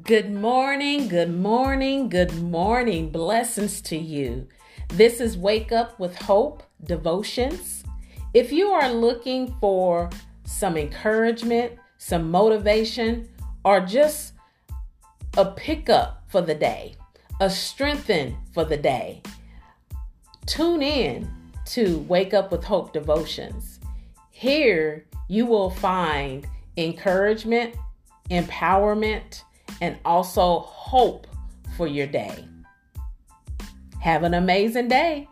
Good morning, good morning, good morning. Blessings to you. This is Wake Up with Hope Devotions. If you are looking for some encouragement, some motivation, or just a pickup for the day, a strengthen for the day, tune in to Wake Up with Hope Devotions. Here you will find encouragement, empowerment, and also hope for your day. Have an amazing day.